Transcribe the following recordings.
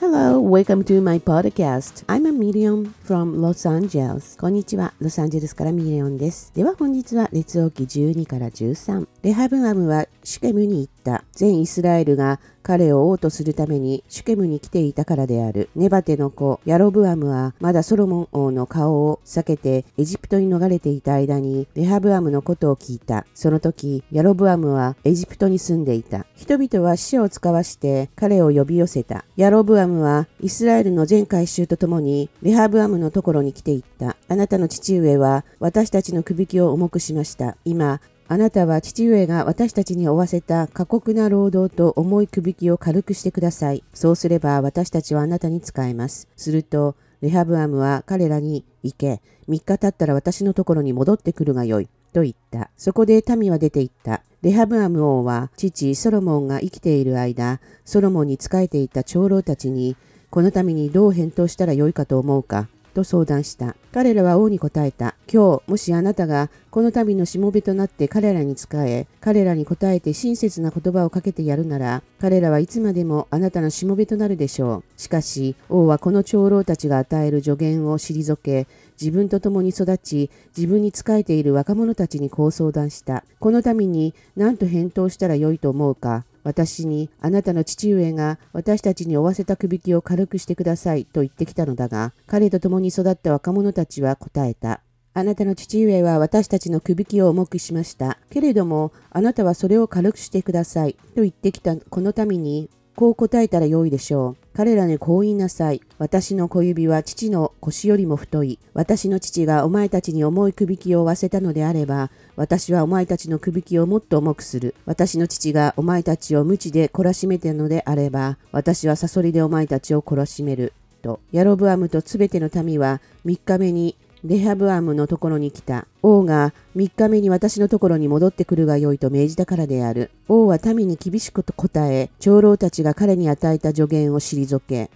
Hello, welcome to my podcast. I'm Million from Los Angeles. こんにちは、ロサンゼルスからミリオンです。では本日は列王記12から13。レハブアムはシュケムに行った。全イスラエルが彼を王とするためにシュケムに来ていたからである。ネバテの子、ヤロブアムはまだソロモン王の顔を避けてエジプトに逃れていた間にレハブアムのことを聞いた。その時、ヤロブアムはエジプトに住んでいた。人々は死者を使わして彼を呼び寄せた。ヤロブアムはイスラエルの全会衆とともにレハブアムのところに来て言った。あなたの父上は私たちのくびきを重くしました。今、あなたは父上が私たちに負わせた過酷な労働と重い首輝を軽くしてください。そうすれば私たちはあなたに仕えます。すると、レハブアムは彼らに行け、3日経ったら私のところに戻ってくるがよい。と言った。そこで民は出て行った。レハブアム王は父ソロモンが生きている間、ソロモンに仕えていた長老たちに、この民にどう返答したらよいかと思うかと相談した。彼らは王に答えた。今日、もしあなたがこの民のしもべとなって彼らに仕え、彼らに答えて親切な言葉をかけてやるなら、彼らはいつまでもあなたのしもべとなるでしょう。しかし、王はこの長老たちが与える助言を退け、自分と共に育ち、自分に仕えている若者たちにこう相談した。この民に何と返答したらよいと思うか私にあなたの父上が私たちに負わせたくびきを軽くしてくださいと言ってきたのだが、彼と共に育った若者たちは答えた。あなたの父上は私たちのくびきを重くしました。けれども、あなたはそれを軽くしてください。と言ってきたこの民にこう答えたらよいでしょう。彼らにこう言いなさい。私の小指は父の腰よりも太い。私の父がお前たちに重いくびきを負わせたのであれば、私はお前たちのくびきをもっと重くする。私の父がお前たちを無知で懲らしめたのであれば、私はサソリでお前たちを懲らしめる。と、ヤロブアムとすべての民は3日目にレハブアムのところに来た。王が3日目に私のところに戻ってくるがよいと命じたからである。王は民に厳しくと答え、長老たちが彼に与えた助言を退け、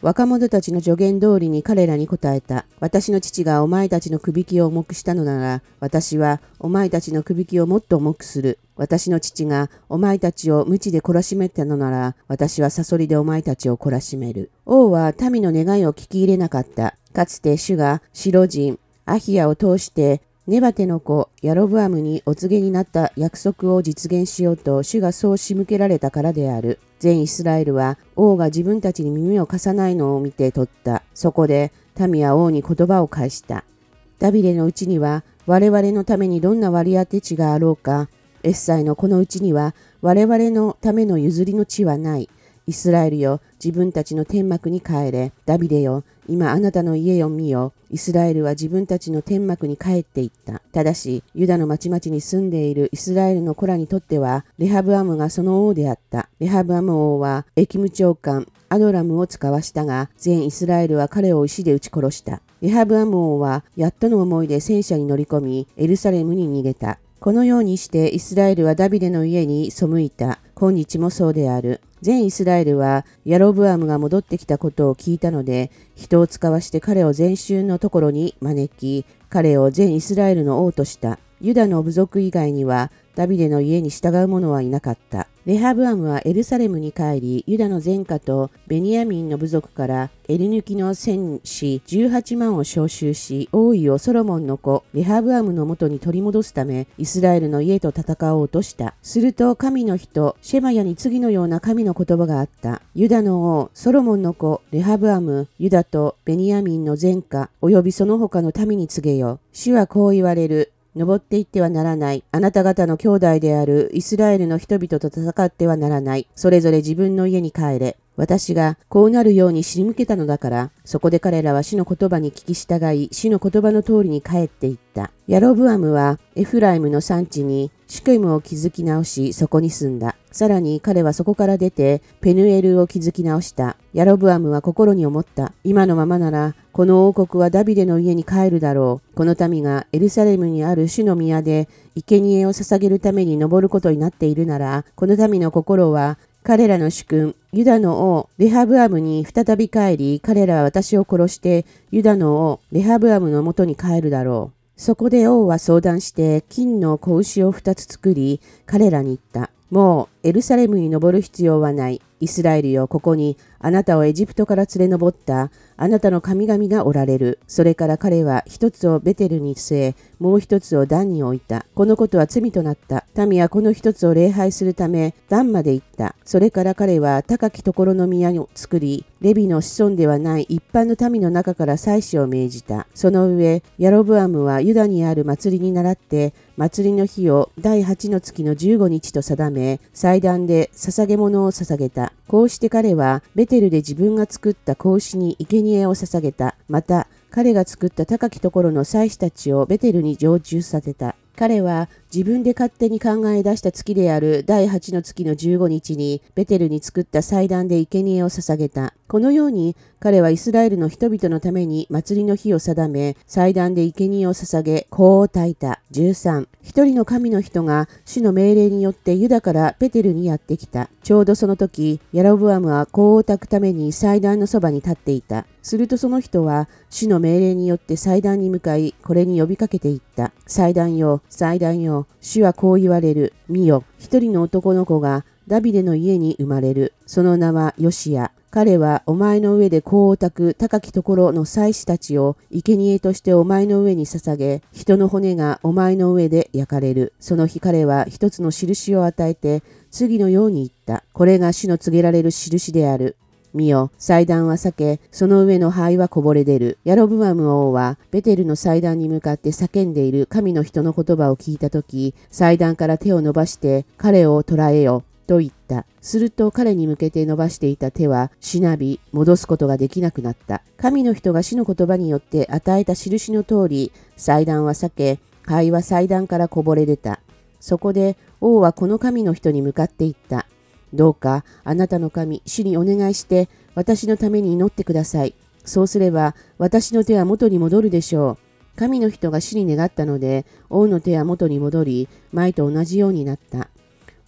若者たちの助言通りに彼らに答えた。私の父がお前たちの首輝を重くしたのなら、私はお前たちの首輝をもっと重くする。私の父がお前たちを無知で懲らしめたのなら、私はサソリでお前たちを懲らしめる。王は民の願いを聞き入れなかった。かつて主が白人、アヒアを通してネバテの子ヤロブアムにお告げになった約束を実現しようと主がそう仕向けられたからである。全イスラエルは王が自分たちに耳を貸さないのを見て取った。そこで民は王に言葉を返した。ダビデのうちには我々のためにどんな割り当て地があろうか。エッサイのこのうちには我々のための譲りの地はない。イスラエルよ、自分たちの天幕に帰れ。ダビデよ、今あなたの家を見よ。イスラエルは自分たちの天幕に帰っていった。ただし、ユダの町々に住んでいるイスラエルの子らにとっては、レハブアムがその王であった。レハブアム王は、エキム長官、アドラムを使わしたが、全イスラエルは彼を石で撃ち殺した。レハブアム王は、やっとの思いで戦車に乗り込み、エルサレムに逃げた。このようにしてイスラエルはダビデの家に背いた。今日もそうである。全イスラエルはヤロブアムが戻ってきたことを聞いたので、人を使わして彼を全衆のところに招き、彼を全イスラエルの王とした。ユダの部族以外にはダビデの家に従う者はいなかった。レハブアムはエルサレムに帰り、ユダの前科とベニヤミンの部族からエル抜きの戦士18万を召集し、王位をソロモンの子、レハブアムの元に取り戻すため、イスラエルの家と戦おうとした。すると神の人、シェマヤに次のような神の言葉があった。ユダの王、ソロモンの子、レハブアム、ユダとベニヤミンの前科、及びその他の民に告げよ。主はこう言われる。登っていってはならない。あなた方の兄弟であるイスラエルの人々と戦ってはならない。それぞれ自分の家に帰れ。私がこうなるように仕向けたのだから、そこで彼らは死の言葉に聞き従い、死の言葉の通りに帰っていった。ヤロブアムはエフライムの産地にシクムを築き直し、そこに住んだ。さらに彼はそこから出て、ペヌエルを築き直した。ヤロブアムは心に思った。今のままなら、この王国はダビデの家に帰るだろう。この民がエルサレムにある主の宮で、生贄を捧げるために登ることになっているなら、この民の心は彼らの主君、ユダの王、レハブアムに再び帰り、彼らは私を殺して、ユダの王、レハブアムのもとに帰るだろう。そこで王は相談して、金の子牛を二つ作り、彼らに言った。もうエルサレムに登る必要はない。イスラエルよ、ここにあなたをエジプトから連れ上ったあなたの神々がおられる。それから彼は一つをベテルに据え、もう一つをダンに置いた。このことは罪となった。民はこの一つを礼拝するため、ダンまで行った。それから彼は高きところの宮を作り、レビの子孫ではない一般の民の中から祭祀を命じた。その上、ヤロブアムはユダにある祭りに倣って、祭りの日を第8の月の15日と定め、祭壇で捧げ物を捧げた。こうして彼はベテルで自分が作った子牛に生贄を捧げた。また、彼が作った高きところの祭司たちをベテルに常駐させた。彼は自分で勝手に考え出した月である第8の月の15日にベテルに作った祭壇で生贄を捧げた。このように彼はイスラエルの人々のために祭りの日を定め、祭壇で生贄を捧げ、香を焚いた。13。一人の神の人が主の命令によってユダからペテルにやってきた。ちょうどその時、ヤロブアムは香を焚くために祭壇のそばに立っていた。するとその人は主の命令によって祭壇に向かい、これに呼びかけていった。祭壇よ、祭壇よ、主はこう言われる。見よ、一人の男の子がダビデの家に生まれる。その名はヨシア。彼はお前の上で香を焚く高きところの祭司たちを生贄としてお前の上に捧げ、人の骨がお前の上で焼かれる。その日彼は一つの印を与えて、次のように言った。これが主の告げられる印である。見よ、祭壇は裂け、その上の灰はこぼれ出る。ヤロブアム王は、ベテルの祭壇に向かって叫んでいる神の人の言葉を聞いたとき、祭壇から手を伸ばして、彼を捕らえよ。と言った。すると彼に向けて伸ばしていた手はしなび、戻すことができなくなった。神の人が死の言葉によって与えた印の通り、祭壇は裂け、灰は祭壇からこぼれ出た。そこで王はこの神の人に向かっていった。どうかあなたの神、主にお願いして私のために祈ってください。そうすれば私の手は元に戻るでしょう。神の人が死に願ったので王の手は元に戻り前と同じようになった。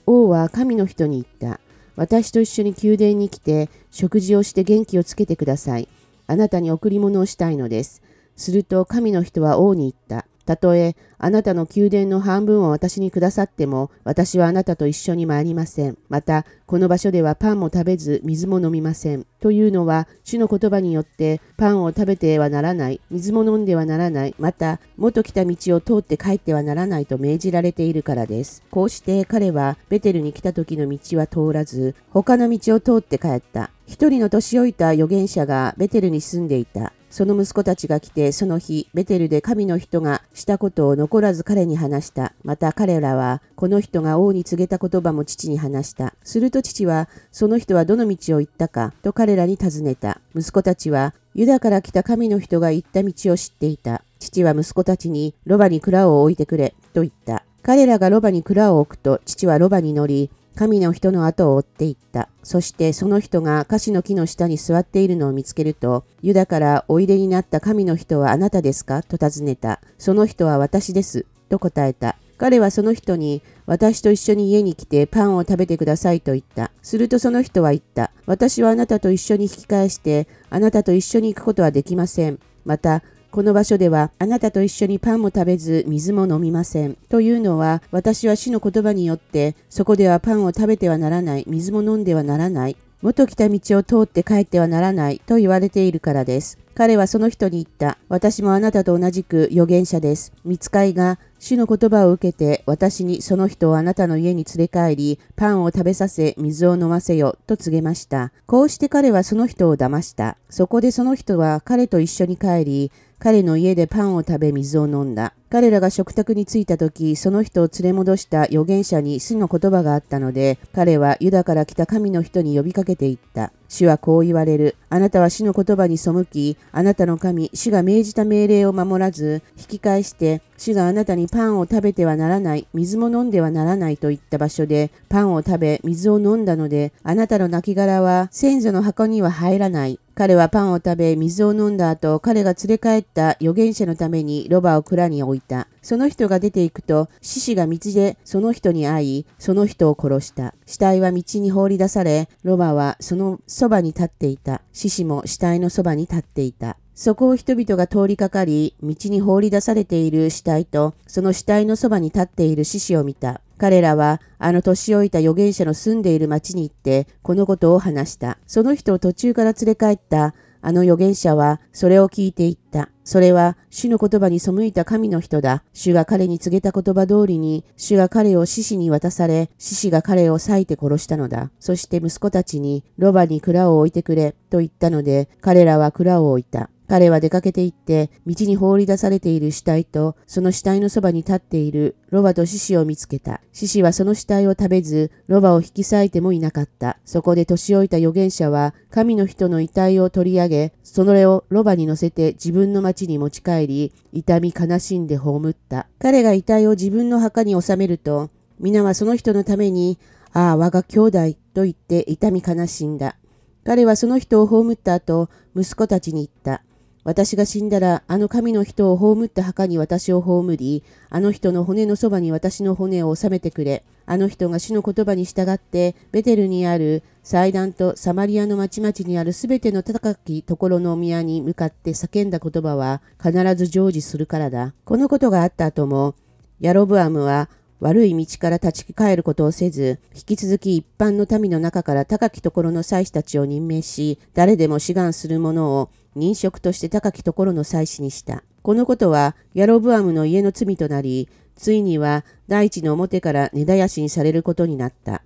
王は神の人に言った。私と一緒に宮殿に来て食事をして元気をつけてください。あなたに贈り物をしたいのです。すると神の人は王に言った。たとえあなたの宮殿の半分を私にくださっても、私はあなたと一緒に参りません。また、この場所ではパンも食べず、水も飲みません。というのは、主の言葉によって、パンを食べてはならない、水も飲んではならない、また、元来た道を通って帰ってはならないと命じられているからです。こうして彼は、ベテルに来た時の道は通らず、他の道を通って帰った。一人の年老いた預言者がベテルに住んでいた。その息子たちが来て、その日、ベテルで神の人がしたことを残らず彼に話した。また彼らは、この人が王に告げた言葉も父に話した。すると父は、その人はどの道を行ったか、と彼らに尋ねた。息子たちは、ユダから来た神の人が行った道を知っていた。父は息子たちに、ロバに蔵を置いてくれ、と言った。彼らがロバに蔵を置くと、父はロバに乗り、神の人の後を追っていった。そしてその人が樫の木の下に座っているのを見つけると、ユダからおいでになった神の人はあなたですか？と尋ねた。その人は私です。と答えた。彼はその人に、私と一緒に家に来てパンを食べてくださいと言った。するとその人は言った。私はあなたと一緒に引き返して、あなたと一緒に行くことはできません。また、この場所ではあなたと一緒にパンも食べず水も飲みません。というのは私は主の言葉によってそこではパンを食べてはならない、水も飲んではならない。元来た道を通って帰ってはならないと言われているからです。彼はその人に言った。私もあなたと同じく預言者です。見つかいが主の言葉を受けて私にその人をあなたの家に連れ帰り、パンを食べさせ水を飲ませよと告げました。こうして彼はその人を騙した。そこでその人は彼と一緒に帰り、彼の家でパンを食べ水を飲んだ。彼らが食卓に着いた時、その人を連れ戻した預言者に死の言葉があったので、彼はユダから来た神の人に呼びかけていった。主はこう言われる。あなたは死の言葉に背き、あなたの神、主が命じた命令を守らず、引き返して、主があなたにパンを食べてはならない、水も飲んではならないといった場所で、パンを食べ、水を飲んだので、あなたの亡骸は先祖の箱には入らない。彼はパンを食べ、水を飲んだ後、彼が連れ帰った預言者のためにロバを蔵に置いた。その人が出て行くと、獅子が道でその人に会い、その人を殺した。死体は道に放り出され、ロバはそのそばに立っていた。獅子も死体のそばに立っていた。そこを人々が通りかかり、道に放り出されている死体と、その死体のそばに立っている獅子を見た。彼らは、あの年老いた預言者の住んでいる町に行って、このことを話した。その人を途中から連れ帰ったあの預言者はそれを聞いていった。それは主の言葉に背いた神の人だ。主が彼に告げた言葉通りに、主が彼を獅子に渡され、獅子が彼を裂いて殺したのだ。そして息子たちに、ロバに蔵を置いてくれ、と言ったので、彼らは蔵を置いた。彼は出かけて行って、道に放り出されている死体と、その死体のそばに立っているロバと獅子を見つけた。獅子はその死体を食べず、ロバを引き裂いてもいなかった。そこで年老いた預言者は、神の人の遺体を取り上げ、そのれをロバに乗せて自分の町に持ち帰り、痛み悲しんで葬った。彼が遺体を自分の墓に収めると、皆はその人のために、ああ、我が兄弟と言って痛み悲しんだ。彼はその人を葬った後、息子たちに言った。私が死んだら、あの神の人を葬った墓に私を葬り、あの人の骨のそばに私の骨を収めてくれ。あの人が主の言葉に従って、ベテルにある祭壇とサマリアの町々にあるすべての高きところの宮に向かって叫んだ言葉は必ず成就するからだ。このことがあった後も、ヤロブアムは悪い道から立ち返ることをせず、引き続き一般の民の中から高きところの祭司たちを任命し、誰でも志願する者を任職として高きところの祭司にした。このことは、ヤロブアムの家の罪となり、ついには大地の表から根絶やしにされることになった。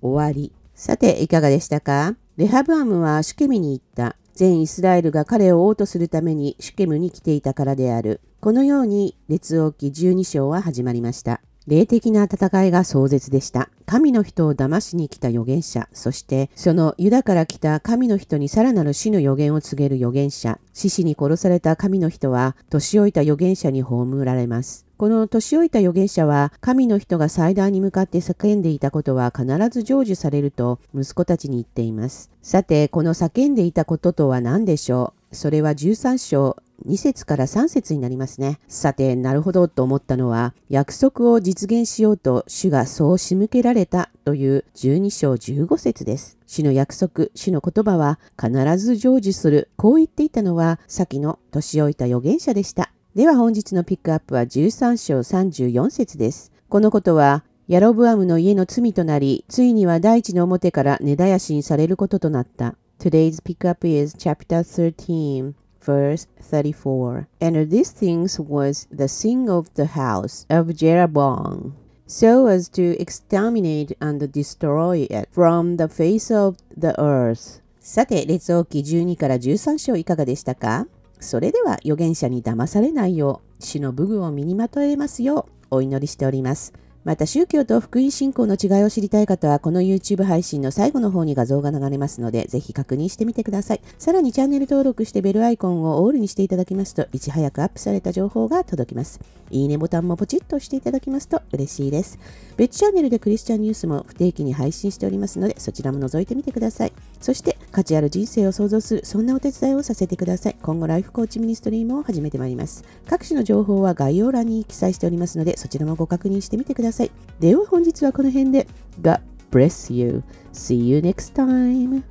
終わり。さて、いかがでしたか？レハブアムはシュケミに行った。全イスラエルが彼を王とするためにシュケムに来ていたからである。このように列王記12章は始まりました。霊的な戦いが壮絶でした。神の人を騙しに来た預言者、そしてそのユダから来た神の人にさらなる死の予言を告げる預言者、獅子に殺された神の人は、年老いた預言者に葬られます。この年老いた預言者は、神の人が祭壇に向かって叫んでいたことは必ず成就されると息子たちに言っています。さて、この叫んでいたこととは何でしょう？それは13章2節から3節になりますね。さて、なるほどと思ったのは、約束を実現しようと主がそう仕向けられたという12章15節です。主の約束、主の言葉は必ず成就する。こう言っていたのは、先の年老いた預言者でした。では本日のピックアップは13章34節です。このことは、ヤロブアムの家の罪となり、ついには大地の表から根絶やしにされることとなった。Today's pickup is chapter 13. Verse 34. And these things was the sin of the house of Jeroboam, so as to exterminate and destroy it from the face of the earth. さて、列王記12から13章いかがでしたかそれでは預言者に騙されないよう、主の武具を身にまとえますようお祈りしております。また宗教と福音信仰の違いを知りたい方はこの YouTube 配信の最後の方に画像が流れますのでぜひ確認してみてください。さらにチャンネル登録してベルアイコンをオールにしていただきますといち早くアップされた情報が届きます。いいねボタンもポチッと押していただきますと嬉しいです。別チャンネルでクリスチャンニュースも不定期に配信しておりますのでそちらも覗いてみてください。そして価値ある人生を創造するそんなお手伝いをさせてください。今後ライフコーチミニストリームを始めてまいります。各種の情報は概要欄に記載しておりますのでそちらもご確認してみてくださいださい。では本日はこの辺で。God bless you. See you next time.